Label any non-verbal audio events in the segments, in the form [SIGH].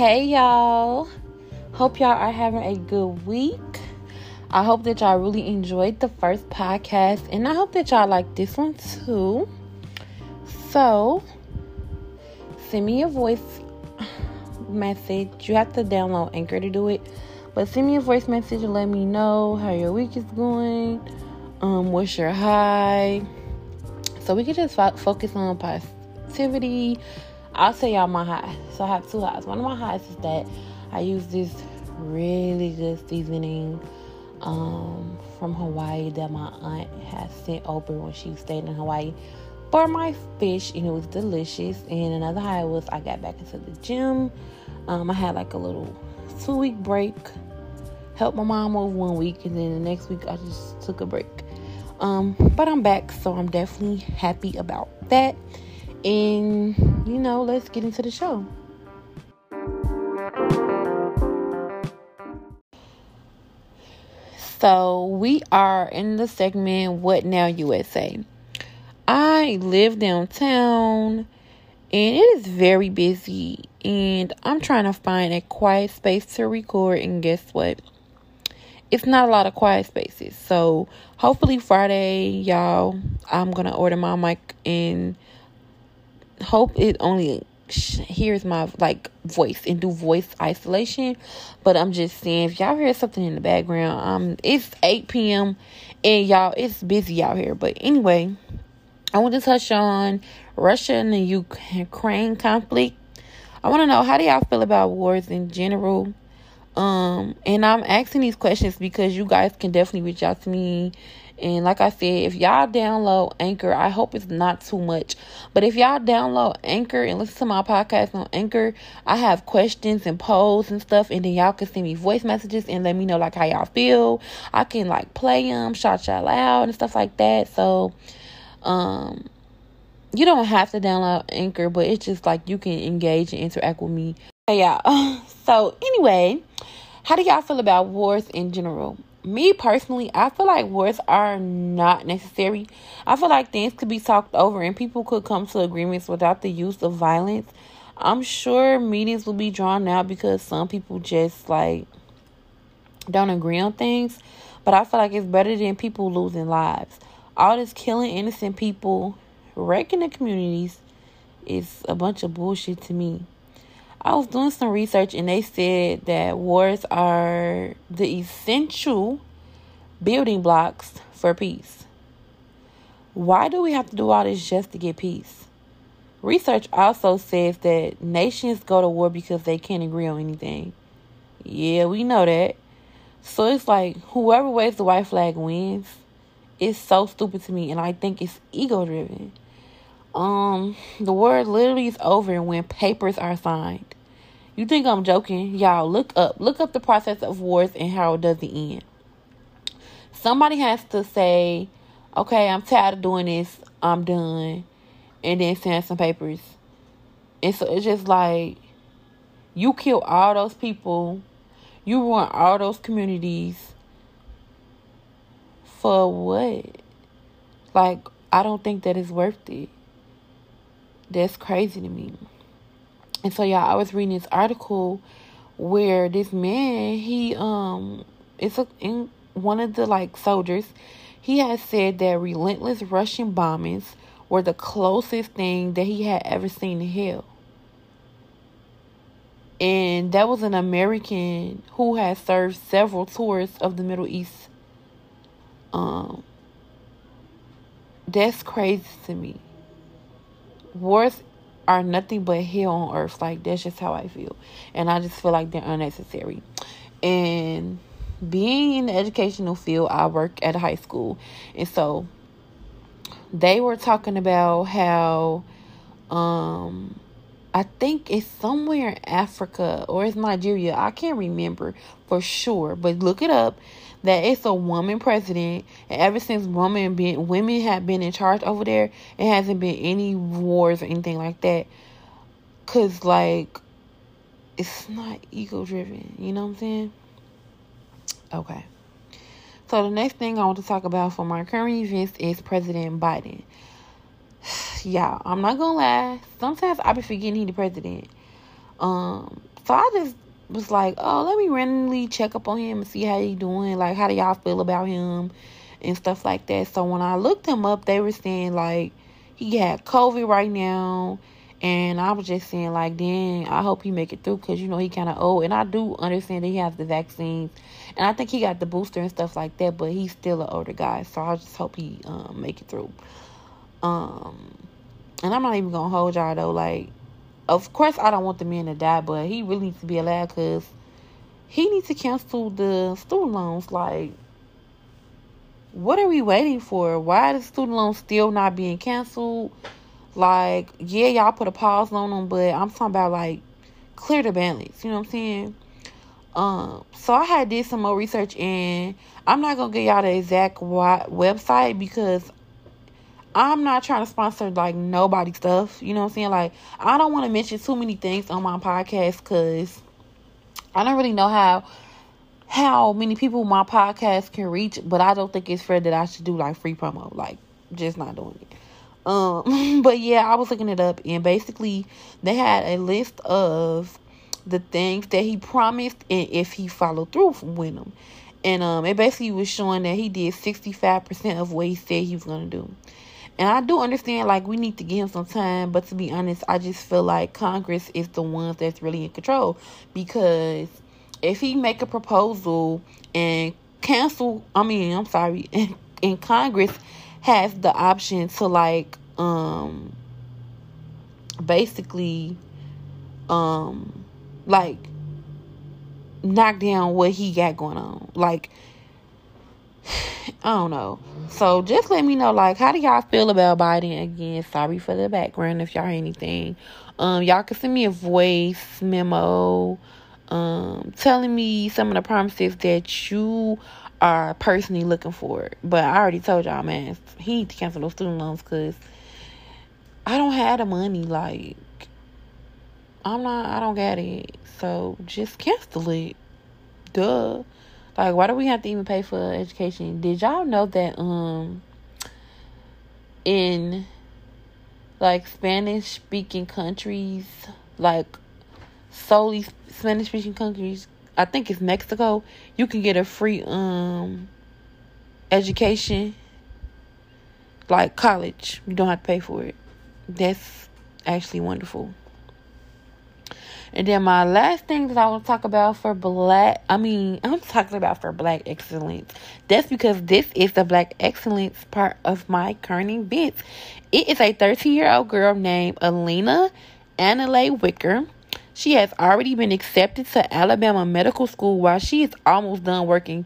Hey y'all. Hope y'all are having a good week. I hope that y'all really enjoyed the first podcast and I hope that y'all like this one too. So, send me a voice message. You have to download Anchor to do it. But send me a voice message and let me know how your week is going. Um, what's your high? So we can just fo- focus on positivity. I'll tell y'all my high. So I have two highs. One of my highs is that I use this really good seasoning um, from Hawaii that my aunt had sent over when she stayed in Hawaii for my fish, and it was delicious. And another high was I got back into the gym. Um, I had like a little two week break. Helped my mom over one week, and then the next week I just took a break. Um, but I'm back, so I'm definitely happy about that. And you know, let's get into the show. So we are in the segment What Now USA. I live downtown and it is very busy and I'm trying to find a quiet space to record and guess what? It's not a lot of quiet spaces. So hopefully Friday, y'all, I'm gonna order my mic and hope it only hears my like voice and do voice isolation. But I'm just saying, if y'all hear something in the background, um, it's 8 p.m. and y'all, it's busy out here. But anyway, I want to touch on Russia and the Ukraine conflict. I want to know how do y'all feel about wars in general? Um, and I'm asking these questions because you guys can definitely reach out to me. And like I said, if y'all download Anchor, I hope it's not too much. But if y'all download Anchor and listen to my podcast on Anchor, I have questions and polls and stuff. And then y'all can send me voice messages and let me know like how y'all feel. I can like play them, shout y'all out and stuff like that. So, um, you don't have to download Anchor, but it's just like you can engage and interact with me. Hey y'all. [LAUGHS] So anyway, how do y'all feel about wars in general? Me personally, I feel like words are not necessary. I feel like things could be talked over and people could come to agreements without the use of violence. I'm sure meetings will be drawn out because some people just like don't agree on things. But I feel like it's better than people losing lives. All this killing innocent people, wrecking the communities is a bunch of bullshit to me. I was doing some research and they said that wars are the essential building blocks for peace. Why do we have to do all this just to get peace? Research also says that nations go to war because they can't agree on anything. Yeah, we know that. So it's like whoever waves the white flag wins. It's so stupid to me and I think it's ego driven. Um, the war literally is over when papers are signed. You think I'm joking? Y'all look up. Look up the process of wars and how it does the end. Somebody has to say, okay, I'm tired of doing this. I'm done. And then send some papers. And so it's just like you kill all those people. You ruin all those communities. For what? Like, I don't think that is worth it. That's crazy to me. And so y'all, I was reading this article where this man, he um it's a, in one of the like soldiers, he has said that relentless Russian bombings were the closest thing that he had ever seen to hell. And that was an American who had served several tours of the Middle East. Um that's crazy to me. Wars are nothing but hell on earth. Like that's just how I feel. And I just feel like they're unnecessary. And being in the educational field, I work at a high school. And so they were talking about how um I think it's somewhere in Africa or it's Nigeria. I can't remember for sure, but look it up. That it's a woman president, and ever since women been women have been in charge over there, it hasn't been any wars or anything like that. Cause like, it's not ego driven. You know what I'm saying? Okay. So the next thing I want to talk about for my current events is President Biden. Y'all, I'm not gonna lie. Sometimes I be forgetting he the president. Um, so I just was like, oh, let me randomly check up on him and see how he doing. Like, how do y'all feel about him and stuff like that. So when I looked him up, they were saying like he had COVID right now. And I was just saying, like, dang, I hope he make it through because, you know, he kind of old. And I do understand that he has the vaccines. And I think he got the booster and stuff like that. But he's still an older guy. So I just hope he um, make it through. Um, And I'm not even to hold y'all, though. Like, of course, I don't want the man to die. But he really needs to be allowed because he needs to cancel the student loans. Like, what are we waiting for? Why the student loans still not being canceled? Like, yeah, y'all put a pause on them, but I'm talking about like clear the balance. You know what I'm saying? Um, so I had did some more research, and I'm not gonna get y'all the exact website because I'm not trying to sponsor like nobody stuff. You know what I'm saying? Like, I don't want to mention too many things on my podcast because I don't really know how how many people my podcast can reach, but I don't think it's fair that I should do like free promo. Like, just not doing it. Um, [LAUGHS] but yeah, I was looking it up, and basically they had a list of the things that he promised, and if he followed through with them. And um, it basically was showing that he did sixty five percent of what he said he was gonna do. And I do understand, like, we need to give him some time, but to be honest, I just feel like Congress is the ones that's really in control because if he make a proposal and cancel, I mean, I'm sorry, [LAUGHS] and, and Congress has the option to like um basically um like knock down what he got going on. Like [LAUGHS] I don't know. So just let me know like how do y'all feel about Biden again? Sorry for the background if y'all anything. Um y'all can send me a voice memo um telling me some of the promises that you are personally looking for. But I already told y'all, man, he needs to cancel those student loans because I don't have the money. Like, I'm not, I don't get it. So just cancel it. Duh. Like, why do we have to even pay for education? Did y'all know that, um, in like Spanish speaking countries, like solely Spanish speaking countries, I think it's Mexico, you can get a free um education like college. You don't have to pay for it. That's actually wonderful. And then my last thing that I want to talk about for black, I mean, [LAUGHS] I'm talking about for black excellence. That's because this is the black excellence part of my current event. It is a 13 year old girl named Alena Analeigh Wicker she has already been accepted to Alabama Medical School while she is almost done working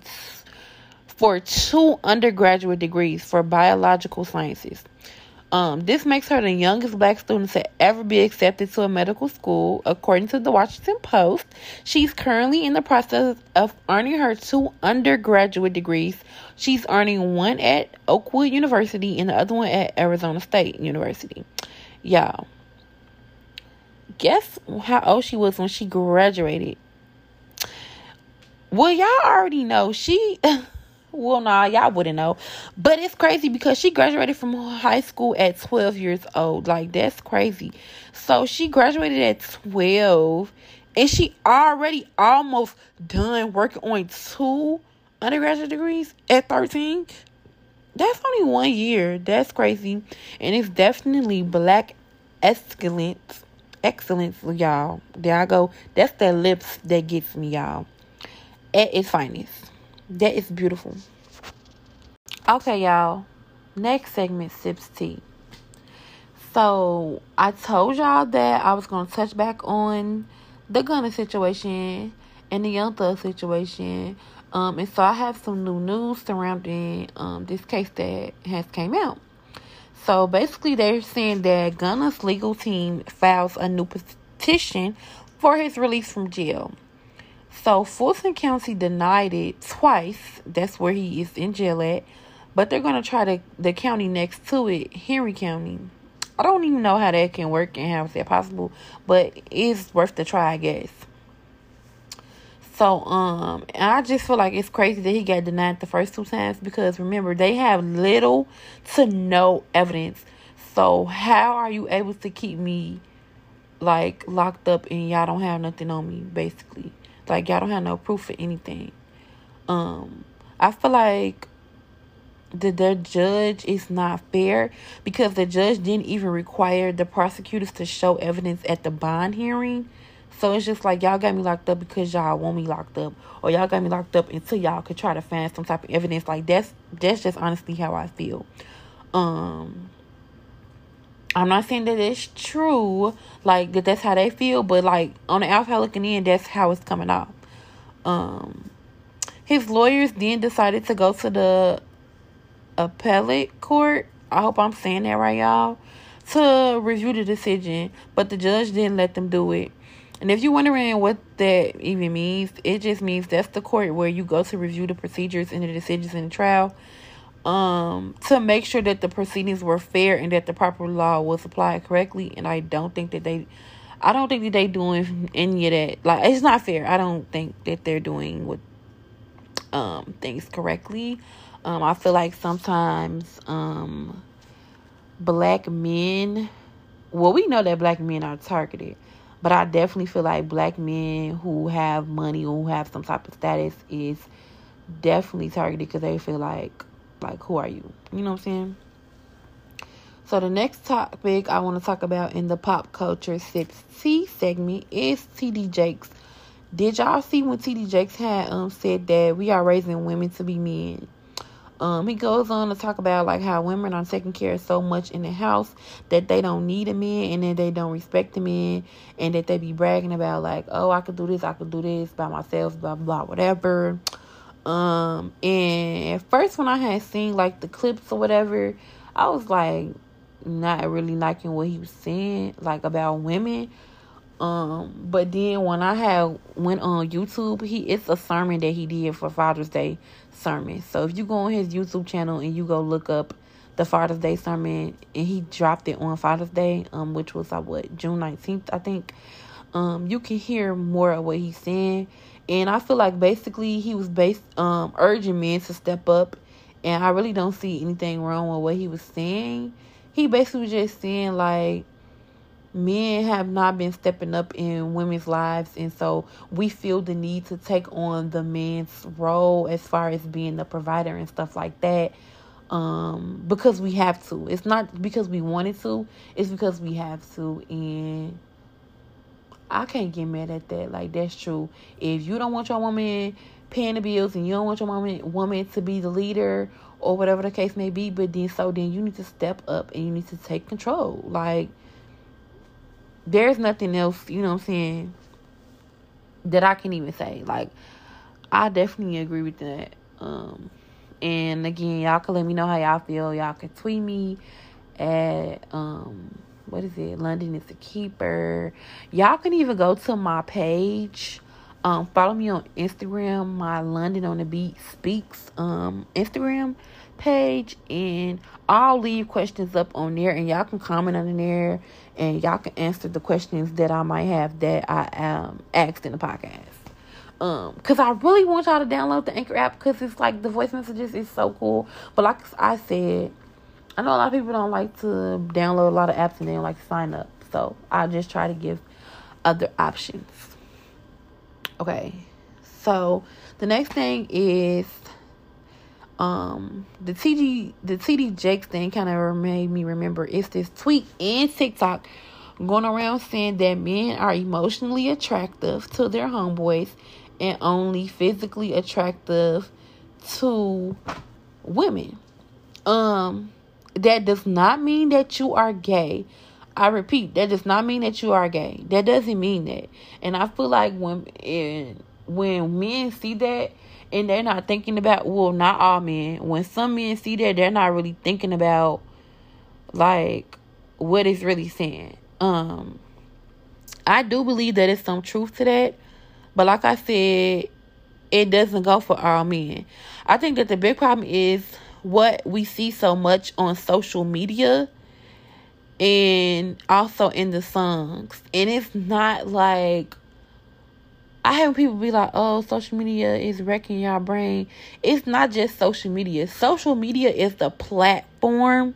for two undergraduate degrees for biological sciences. Um, this makes her the youngest black student to ever be accepted to a medical school, according to the Washington Post. She's currently in the process of earning her two undergraduate degrees. She's earning one at Oakwood University and the other one at Arizona State University. Y'all, guess how old she was when she graduated? Well, y'all already know she. [LAUGHS] well, nah, y'all wouldn't know. But it's crazy because she graduated from high school at 12 years old. Like, that's crazy. So she graduated at 12 and she already almost done working on two undergraduate degrees at 13. That's only one year. That's crazy. And it's definitely black excellence excellence, y'all. There I go. That's the lips that gets me, y'all. At its finest. That is beautiful. Okay, y'all. Next segment, sips tea. So I told y'all that I was gonna touch back on the Gunna situation and the Young Thug situation. Um, and so I have some new news surrounding um this case that has came out. So basically, they're saying that Gunna's legal team files a new petition for his release from jail. So Fulton County denied it twice. That's where he is in jail at. But they're going to try to the county next to it, Henry County. I don't even know how that can work and how is that possible, but it's worth the try, I guess. So um I just feel like it's crazy that he got denied the first two times because remember they have little to no evidence. So how are you able to keep me like locked up and y'all don't have nothing on me basically like y'all don't have no proof for anything. Um i feel like the, the judge is not fair because the judge didn't even require the prosecutors to show evidence at the bond hearing. So it's just like y'all got me locked up because y'all want me locked up. Or y'all got me locked up until y'all could try to find some type of evidence. Like that's that's just honestly how i feel. Um I'm not saying that it's true, like that that's how they feel, but like on the outside looking in, that's how it's coming out. Um, his lawyers then decided to go to the appellate court. I hope I'm saying that right, y'all. To review the decision, but the judge didn't let them do it. And if you're wondering what that even means, it just means that's the court where you go to review the procedures and the decisions in the trial um to make sure that the proceedings were fair and that the proper law was applied correctly and i don't think that they i don't think that they doing any of that. Like it's not fair. I don't think that they're doing what um things correctly. Um i feel like sometimes um black men well we know that black men are targeted but i definitely feel like black men who have money or who have some type of status is definitely targeted because they feel like like, who are you? You know what I'm saying? So the next topic I want to talk about in the pop culture sips tea segment is TD Jakes. Did y'all see when TD Jakes had um said that we are raising women to be men? Um, he goes on to talk about like how women are taking care of so much in the house that they don't need a man and that they don't respect a man and that they be bragging about like, oh, I could do this, I could do this by myself, blah blah whatever. Um, and at first when I had seen like the clips or whatever, I was like not really liking what he was saying, like about women. Um, but then when I had went on YouTube, he it's a sermon that he did for Father's Day sermon. So if you go on his YouTube channel and you go look up the Father's Day sermon, and he dropped it on Father's Day, um, which was like what June nineteenth, I think. Um, you can hear more of what he's saying and I feel like basically he was based um urging men to step up. And I really don't see anything wrong with what he was saying. He basically was just saying like men have not been stepping up in women's lives. And so we feel the need to take on the man's role as far as being the provider and stuff like that um because we have to. It's not because we wanted to. It's because we have to. And I can't get mad at that. Like that's true. If you don't want your woman paying the bills and you don't want your woman woman to be the leader or whatever the case may be, but then so then you need to step up and you need to take control. Like there's nothing else, you know what I'm saying, that I can even say. Like I definitely agree with that. Um and again, y'all can let me know how y'all feel. Y'all can tweet me at um what is it? London is a keeper. Y'all can even go to my page. Um, follow me on Instagram, my London on the Beat Speaks um Instagram page, and I'll leave questions up on there, and y'all can comment on there, and y'all can answer the questions that I might have that I um asked in the podcast. Um, cause I really want y'all to download the Anchor app, cause it's like the voice messages is so cool. But like I said, I know a lot of people don't like to download a lot of apps and they don't like to sign up. So I just try to give other options. Okay. So the next thing is um the TG the TD Jakes thing kind of made me remember it's this tweet in TikTok going around saying that men are emotionally attractive to their homeboys and only physically attractive to women. Um that does not mean that you are gay. I repeat, that does not mean that you are gay. That doesn't mean that. And I feel like when and when men see that and they're not thinking about well, not all men. When some men see that, they're not really thinking about like what it's really saying. Um I do believe that it's some truth to that. But like I said, it doesn't go for all men. I think that the big problem is what we see so much on social media and also in the songs. And it's not like I have people be like, "Oh, social media is wrecking your brain." It's not just social media. Social media is the platform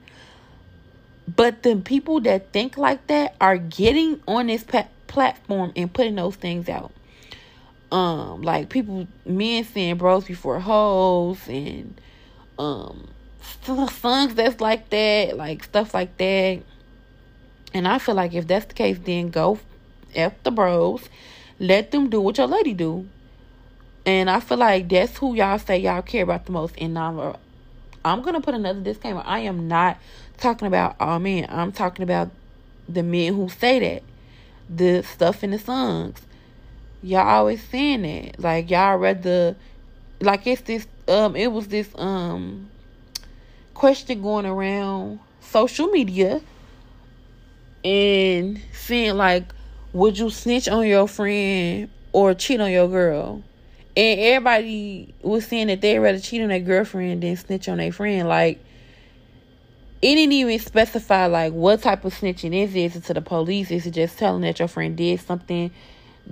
But the people that think like that are getting on this pa- platform and putting those things out. Um, like people, men saying bros before hoes and um songs that's like that, like stuff like that. And I feel like if that's the case, then go f the bros, let them do what your lady do. And I feel like that's who y'all say y'all care about the most. And I'm, I'm gonna put another disclaimer. I am not talking about all men. I'm talking about the men who say that. The stuff in the songs. Y'all always saying that. Like y'all read the like it's this um it was this um question going around social media and saying like would you snitch on your friend or cheat on your girl? And everybody was saying that they'd rather cheat on their girlfriend than snitch on their friend. Like it didn't even specify like what type of snitching is it? Is it to the police? Is it just telling that your friend did something?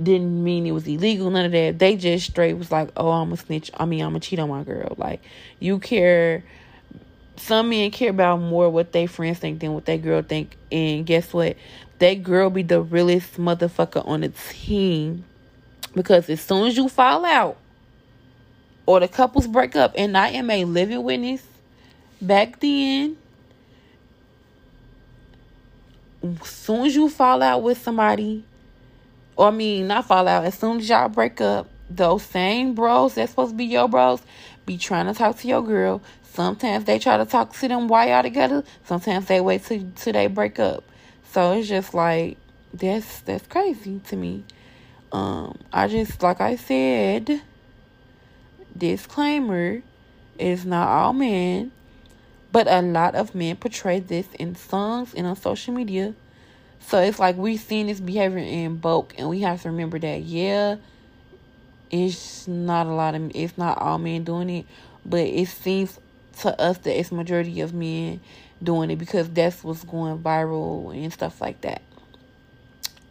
Didn't mean it was illegal, none of that. They just straight was like, Oh, I'm a snitch. I mean I'm a cheat on my girl. Like you care some men care about more what their friends think than what their girl think. And guess what? That girl be the realest motherfucker on the team. Because as soon as you fall out or the couples break up, and I am a living witness back then as soon as you fall out with somebody, or I mean, not fall out, as soon as y'all break up, those same bros that's supposed to be your bros be trying to talk to your girl. Sometimes they try to talk to them while y'all together. Sometimes they wait till, till they break up. So it's just like that's that's crazy to me. Um, I just like I said, disclaimer, it's not all men. But a lot of men portray this in songs and on social media. So it's like we've seen this behavior in bulk, and we have to remember that, yeah, it's not a lot of, it's not all men doing it, but it seems to us that it's majority of men doing it because that's what's going viral and stuff like that.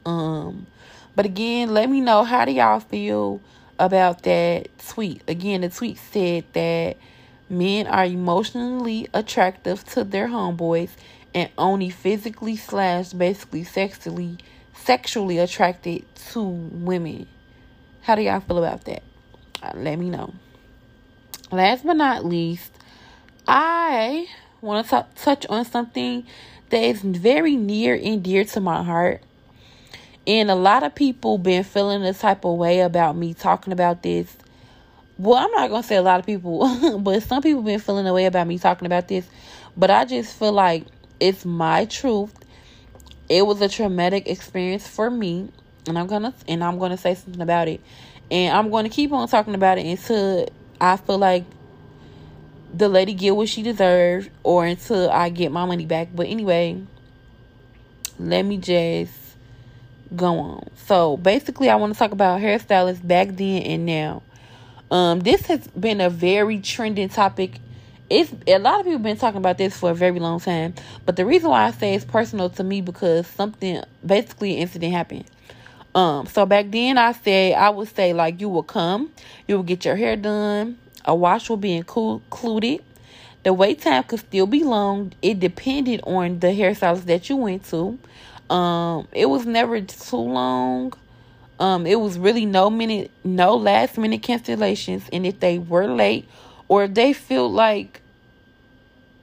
Um, but again, let me know how do y'all feel about that tweet. Again, the tweet said that Men are emotionally attractive to their homeboys and only physically slash basically sexually sexually attracted to women. How do y'all feel about that? Uh, let me know. Last but not least, I want to touch on something that is very near and dear to my heart. And a lot of people been feeling this type of way about me talking about this well, I'm not gonna say a lot of people, [LAUGHS] but some people been feeling the way about me talking about this. But I just feel like it's my truth. It was a traumatic experience for me, and I'm gonna and I'm gonna say something about it, and I'm gonna keep on talking about it until I feel like the lady get what she deserves, or until I get my money back. But anyway, let me just go on. So basically, I want to talk about hairstylists back then and now. Um, this has been a very trending topic. It's a lot of people been talking about this for a very long time. But the reason why I say it's personal to me because something basically incident happened. Um, so back then I said I would say like you will come, you will get your hair done, a wash will be included. The wait time could still be long. It depended on the hairstylist that you went to. Um, it was never too long. Um, it was really no minute, no last minute cancellations, and if they were late or if they feel like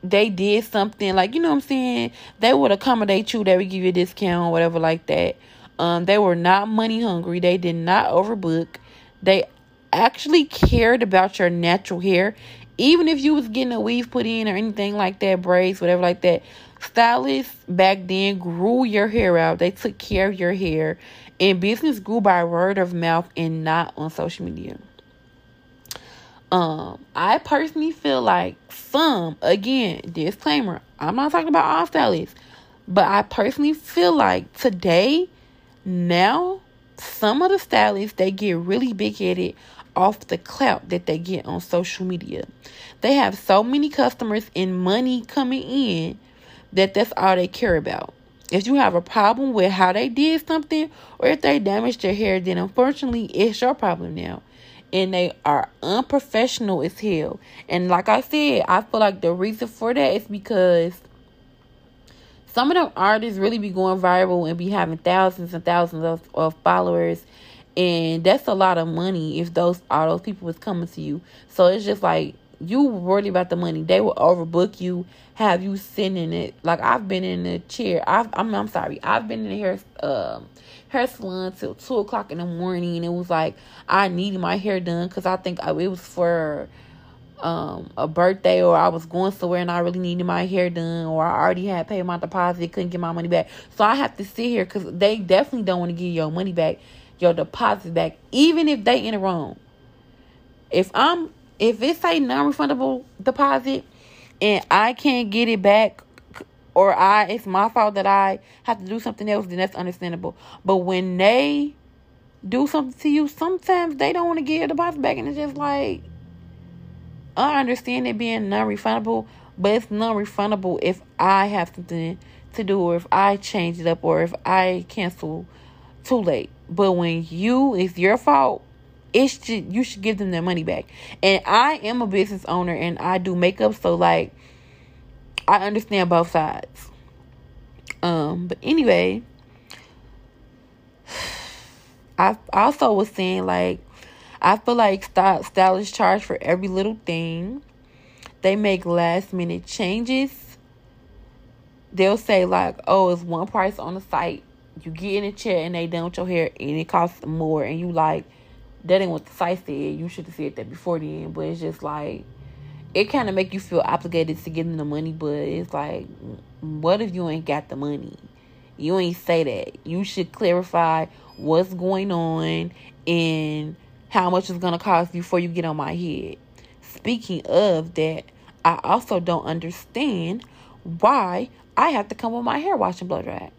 they did something, like you know what I'm saying, they would accommodate you. They would give you a discount, whatever, like that. Um, they were not money hungry. They did not overbook. They actually cared about your natural hair, even if you was getting a weave put in or anything like that, braids, whatever, like that. Stylists back then grew your hair out. They took care of your hair. And business grew by word of mouth and not on social media. Um, I personally feel like some, again, disclaimer, I'm not talking about all stylists, but I personally feel like today, now, some of the stylists they get really big headed off the clout that they get on social media. They have so many customers and money coming in that that's all they care about. If you have a problem with how they did something or if they damaged your hair, then unfortunately it's your problem now. And they are unprofessional as hell. And like I said, I feel like the reason for that is because some of them artists really be going viral and be having thousands and thousands of, of followers and that's a lot of money if those all those people was coming to you so it's just like you worried about the money they will overbook you have you sending it like i've been in the chair i've i'm, I'm sorry i've been in the hair um hair salon till two o'clock in the morning it was like i needed my hair done because i think it was for um, a birthday or I was going somewhere and I really needed my hair done or I already had paid my deposit, couldn't get my money back. So I have to sit here because they definitely don't want to give your money back, your deposit back, even if they in the wrong. If I'm if it's a non-refundable deposit and I can't get it back or I it's my fault that I have to do something else, then that's understandable. But when they do something to you, sometimes they don't want to give the deposit back and it's just like I understand it being non-refundable, but it's non-refundable if I have something to do or if I change it up or if I cancel too late. But when you it's your fault, it should you should give them their money back. And I am a business owner and I do makeup, so like I understand both sides. Um, but anyway, [SIGHS] I also was saying like I feel like stylists charge for every little thing. They make last minute changes. They'll say like, "Oh, it's one price on the site. You get in a chair and they done with your hair, and it costs more." And you like, that ain't what the site said. You should have said that before then. But it's just like, it kind of make you feel obligated to give them the money. But it's like, what if you ain't got the money? You ain't say that. You should clarify what's going on and how much it's to cost before you get on my head. Speaking of that, I also don't understand why I have to come with my hair washed and blow dried.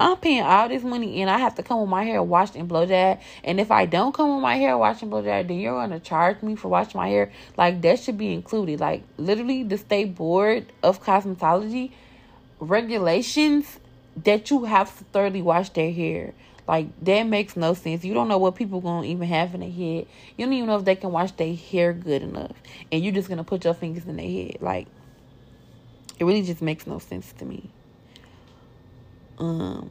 I'm paying all this money and I have to come with my hair washed and blow dried. And if I don't come with my hair washed and blow dried, then you're gonna charge me for washing my hair. Like that should be included. Like literally the state board of cosmetology regulations that you have to thoroughly wash their hair. Like that makes no sense. You don't know what people gonna even have in their head. You don't even know if they can wash their hair good enough, and you're just gonna put your fingers in their head. Like it really just makes no sense to me. Um.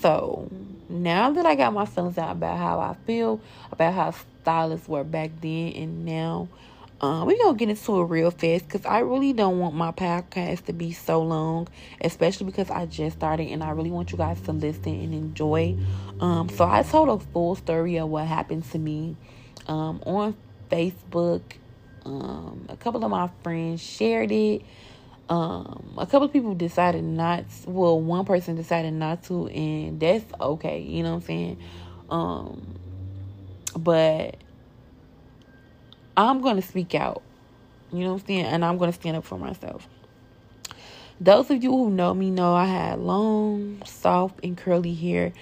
So now that I got my feelings out about how I feel about how stylists were back then and now, um, we're gonna get into it real fast because I really don't want my podcast to be so long, especially because I just started and I really want you guys to listen and enjoy. Um, so I told a full story of what happened to me um, on Facebook. Um, a couple of my friends shared it. Um, a couple of people decided not. well, one person decided not to, and that's okay. You know what I'm saying? Um, but I'm to speak out. You know what I'm saying? And I'm to stand up for myself. Those of you who know me know I had long, soft, and curly hair.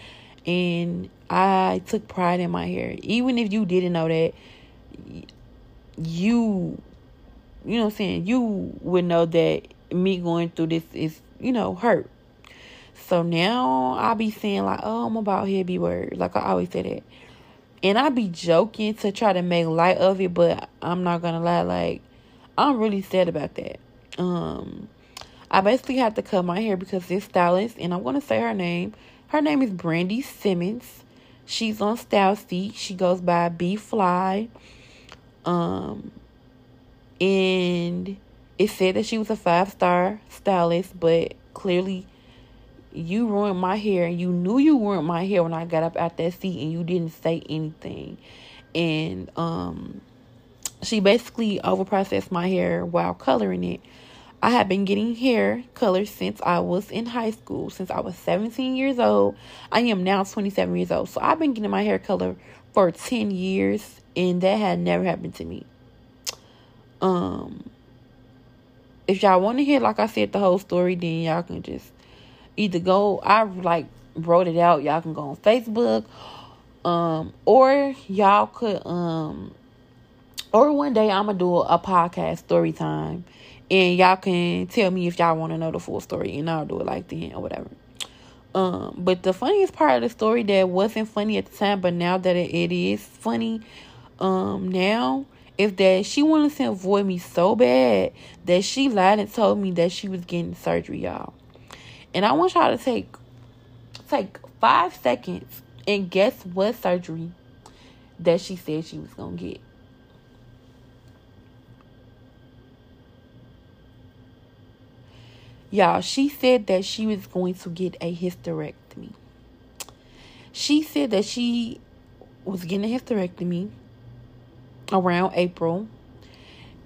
And I took pride in my hair. Even if you didn't know that, you, you know what I'm saying? You would know that me going through this is, you know, hurt. So now I be saying like, oh, I'm about heavy word. Like I always say that. And I be joking to try to make light of it, but I'm not gonna lie, like I'm really sad about that. Um I basically had to cut my hair because this stylist, and I'm gonna say her name. Her name is Brandy Simmons. She's on StyleSeat. She goes by B Fly. Um and it said that she was a five star stylist, but clearly you ruined my hair and you knew you ruined my hair when I got up out that seat and you didn't say anything. And um she basically overprocessed my hair while coloring it. I have been getting hair color since I was in high school, since I was 17 years old. I am now 27 years old. So I've been getting my hair color for 10 years and that had never happened to me. Um if y'all want to hear like I said the whole story, then y'all can just either go I like wrote it out. Y'all can go on Facebook. Um or y'all could um or one day I'm gonna do a podcast story time and y'all can tell me if y'all want to know the full story and I'll do it like then or whatever. Um, but the funniest part of the story that wasn't funny at the time, but now that it, it is funny, um, now is that she wanted to avoid me so bad that she lied and told me that she was getting surgery, y'all. And I want y'all to take take five seconds and guess what surgery that she said she was gonna get. Y'all, she said that she was going to get a hysterectomy. She said that she was getting a hysterectomy around April.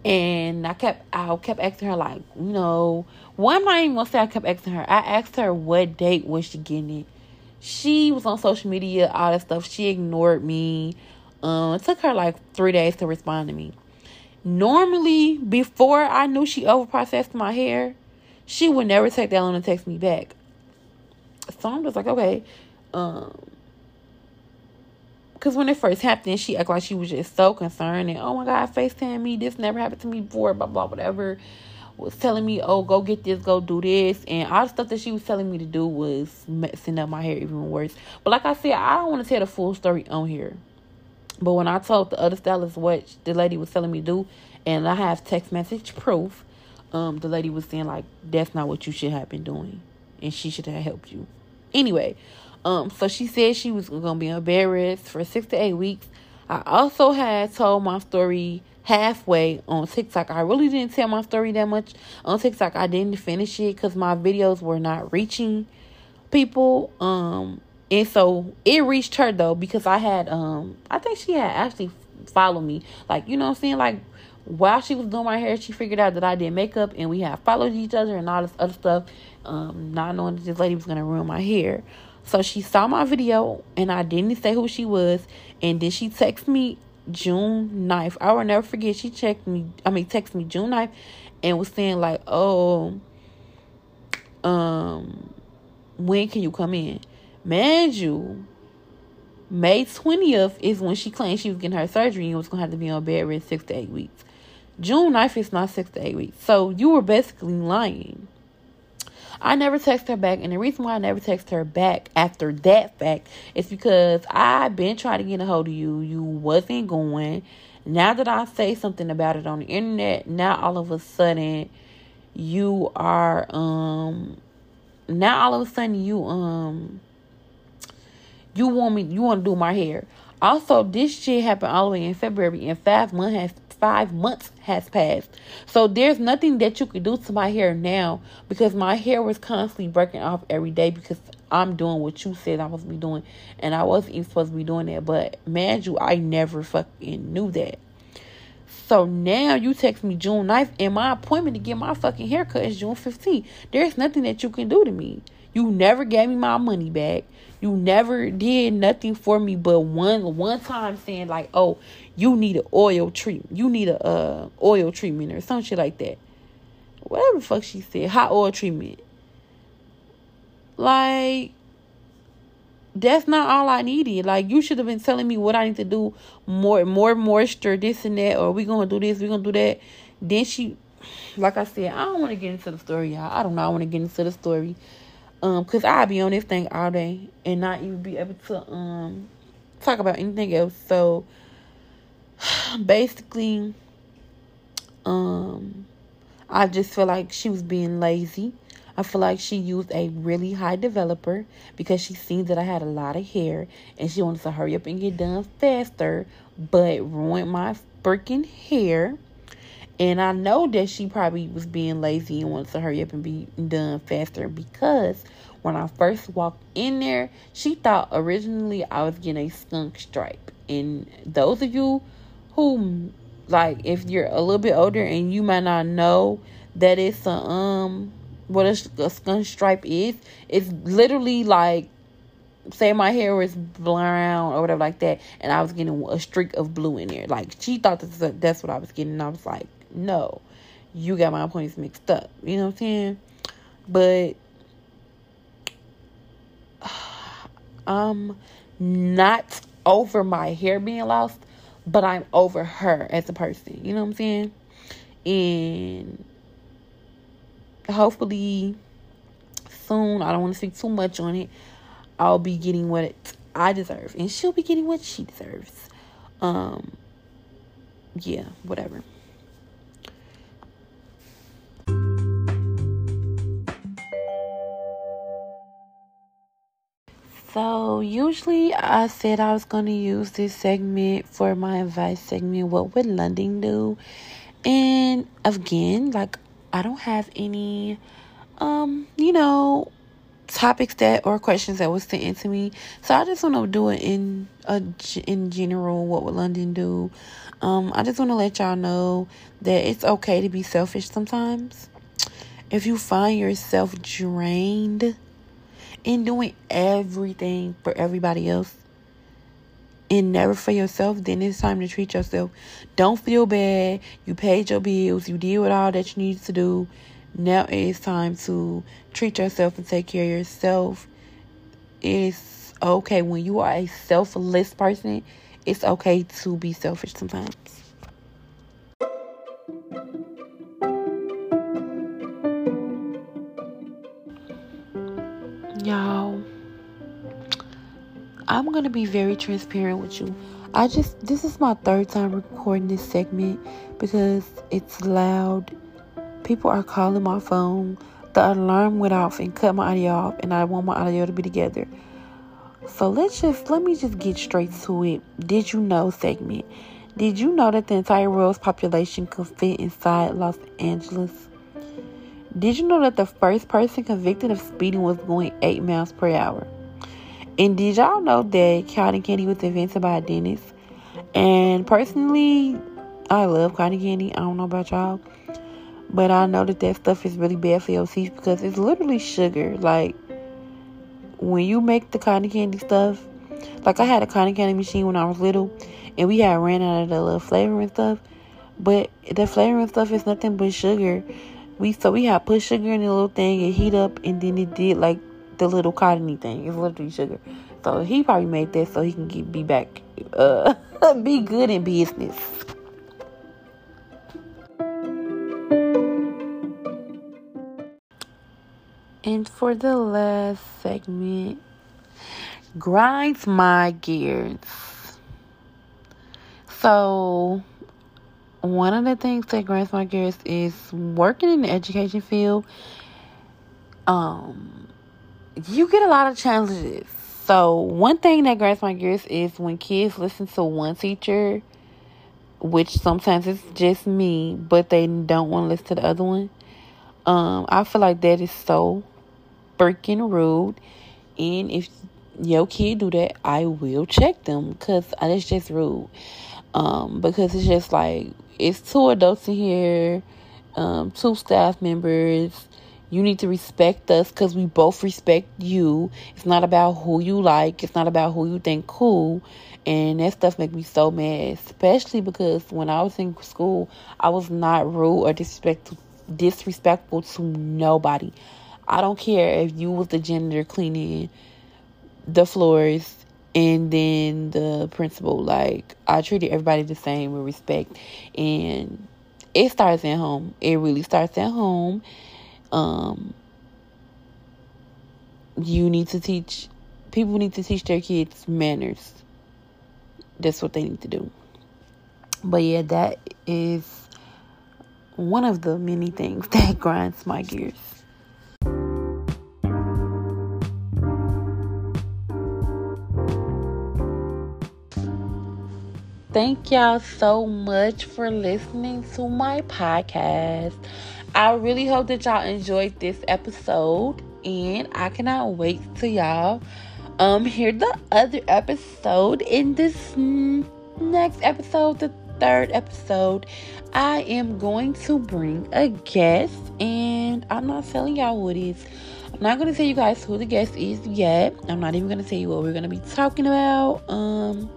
And I kept I kept asking her like, you know, one I'm not even gonna say I kept asking her. I asked her what date was she getting it. She was on social media, all that stuff. She ignored me. Um, it took her like three days to respond to me. Normally, before I knew she overprocessed my hair, she would never take that long to text me back. So I'm just like, okay. Um, because when it first happened, she acted like she was just so concerned and, oh my God, FaceTime me. This never happened to me before, blah, blah, whatever. Was telling me, oh, go get this, go do this. And all the stuff that she was telling me to do was messing up my hair even worse. But like I said, I don't want to tell the full story on here. But when I told the other stylist what the lady was telling me to do, and I have text message proof, um, the lady was saying like that's not what you should have been doing, and she should have helped you. Anyway, um, so she said she was gonna be on for six to eight weeks. I also had told my story halfway on TikTok. I really didn't tell my story that much on TikTok. I didn't finish it because my videos were not reaching people. Um, and so it reached her though because I had um, I think she had actually followed me. Like you know what I'm saying, like while she was doing my hair, she figured out that I did makeup and we had followed each other and all this other stuff, um, not knowing that this lady was gonna ruin my hair. So she saw my video and I didn't say who she was, and then she texted me June 9th. I will never forget. She checked me, I mean, texted me June 9th and was saying, like, oh, um, when can you come in? Man, you, May 20th is when she claimed she was getting her surgery and was going to have to be on bed rest six to eight weeks. June 9th is not six to eight weeks. So you were basically lying. I never text her back, and the reason why I never text her back after that fact is because I've been trying to get a hold of you. You wasn't going. Now that I say something about it on the internet, now all of a sudden you are um now all of a sudden you um you want me you want to do my hair. Also, this shit happened all the way in February, and five months has five months has passed. So there's nothing that you could do to my hair now because my hair was constantly breaking off every day because I'm doing what you said I was be doing, and I wasn't even supposed to be doing that. But man, you, I never fucking knew that. So now you text me June 9th, and my appointment to get my fucking haircut is June 15th. There's nothing that you can do to me. You never gave me my money back. You never did nothing for me but one one time saying like, "Oh, you need an oil treatment. You need a uh, oil treatment or some shit like that." Whatever the fuck she said, hot oil treatment. Like that's not all I needed. Like you should have been telling me what I need to do, more more moisture, this and that, or we gonna do this, we gonna do that. Then she, like I said, I don't want to get into the story, y'all. I don't know. I want to get into the story um, cause I'll be on this thing all day and not even be able to um talk about anything else. So [SIGHS] basically, um, I just feel like she was being lazy. I feel like she used a really high developer because she seen that I had a lot of hair and she wanted to hurry up and get done faster, but ruined my freaking hair. And I know that she probably was being lazy and wanted to hurry up and be done faster because when I first walked in there, she thought originally I was getting a skunk stripe. And those of you who like if you're a little bit older and you might not know that it's a um what a, a skunk stripe is, it's literally like say my hair was brown or whatever like that, and I was getting a streak of blue in there. Like she thought that's that's what I was getting, and I was like, no, you got my points mixed up. You know what I'm saying? But [SIGHS] I'm not over my hair being lost, but I'm over her as a person. You know what I'm saying? And hopefully soon, I don't want to speak too much on it. I'll be getting what I deserve, and she'll be getting what she deserves. Um, yeah, whatever. So, usually I said I was going to use this segment for my advice segment. What would London do? And again, like, I don't have any, um, you know, topics that or questions that was sent into me. So I just want to do it in a, in general. What would London do? Um, I just want to let y'all know that it's okay to be selfish sometimes. If you find yourself drained in doing everything for everybody else and never for yourself, then it's time to treat yourself. Don't feel bad. You paid your bills. You did what all that you needed to do. Now it's time to treat yourself and take care of yourself. It's okay when you are a selfless person. It's okay to be selfish sometimes. Y'all, I'm going to be very transparent with you. I just, this is my third time recording this segment because it's loud. People are calling my phone. The alarm went off and cut my audio off, and I want my audio to be together. So let's just, let me just get straight to it. Did you know segment? Did you know that the entire world's population could fit inside Los Angeles? Did you know that the first person convicted of speeding was going 8 miles per hour? And did y'all know that cotton candy was invented by a dentist? And personally, I love cotton candy. I don't know about y'all. But I know that that stuff is really bad for your teeth because it's literally sugar. Like, when you make the cotton candy stuff, like I had a cotton candy machine when I was little, and we had ran out of the little flavoring stuff. But the flavoring stuff is nothing but sugar we so we had put sugar in the little thing and heat up and then it did like the little cottony thing. It's literally sugar. So he probably made that so he can get be back uh [LAUGHS] be good in business. And for the last segment, grinds my gears. So one of the things that grinds my gears is working in the education field. Um, you get a lot of challenges. So one thing that grinds my gears is when kids listen to one teacher, which sometimes it's just me, but they don't want to listen to the other one. Um, I feel like that is so freaking rude. And if your kid do that, I will check them because that's just rude. Um, because it's just like it's two adults in here, um, two staff members. You need to respect us because we both respect you. It's not about who you like. It's not about who you think cool. And that stuff make me so mad, especially because when I was in school, I was not rude or disrespectful, disrespectful to nobody. I don't care if you was the janitor cleaning the floors and then the principal like i treated everybody the same with respect. And it starts at home. It really starts at home. Um you need to teach people need to teach their kids manners. That's what they need to do. But yeah that is one of the many things [LAUGHS] that grinds my gears Thank y'all so much for listening to my podcast. I really hope that y'all enjoyed this episode and I cannot wait to y'all um hear the other episode in this next episode, the third episode. I am going to bring a guest and I'm not telling y'all who it is. I'm not gonna tell you guys who the guest is yet. I'm not even gonna tell you what we're gonna be talking about. Um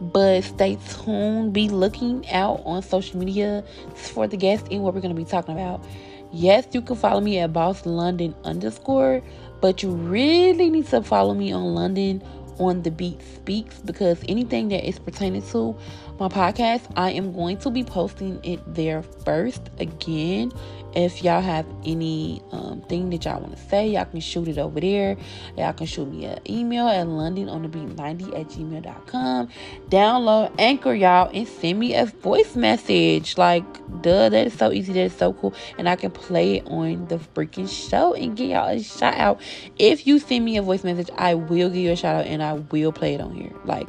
but stay tuned. Be looking out on social media for the guest and what we're going to be talking about. Yes, you can follow me at Boss London underscore, but you really need to follow me on London on the Beat Speaks because anything that is pertaining to my podcast. I am going to be posting it there first again. If y'all have any um, thing that y'all want to say, y'all can shoot it over there. Y'all can shoot me an email at londononthebeat90 at gmail.com. Download Anchor, y'all, and send me a voice message. Like, duh, that is so easy. That is so cool. And I can play it on the freaking show and get y'all a shout out. If you send me a voice message, I will give you a shout out and I will play it on here. Like,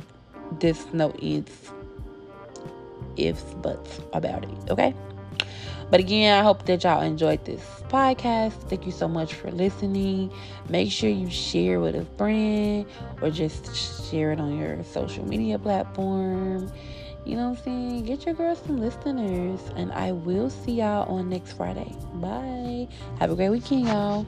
this no it's ifs, buts about it. Okay. But again, I hope that y'all enjoyed this podcast. Thank you so much for listening. Make sure you share with a friend or just share it on your social media platform. You know what I'm saying? Get your girls some listeners. And I will see y'all on next Friday. Bye. Have a great weekend, y'all.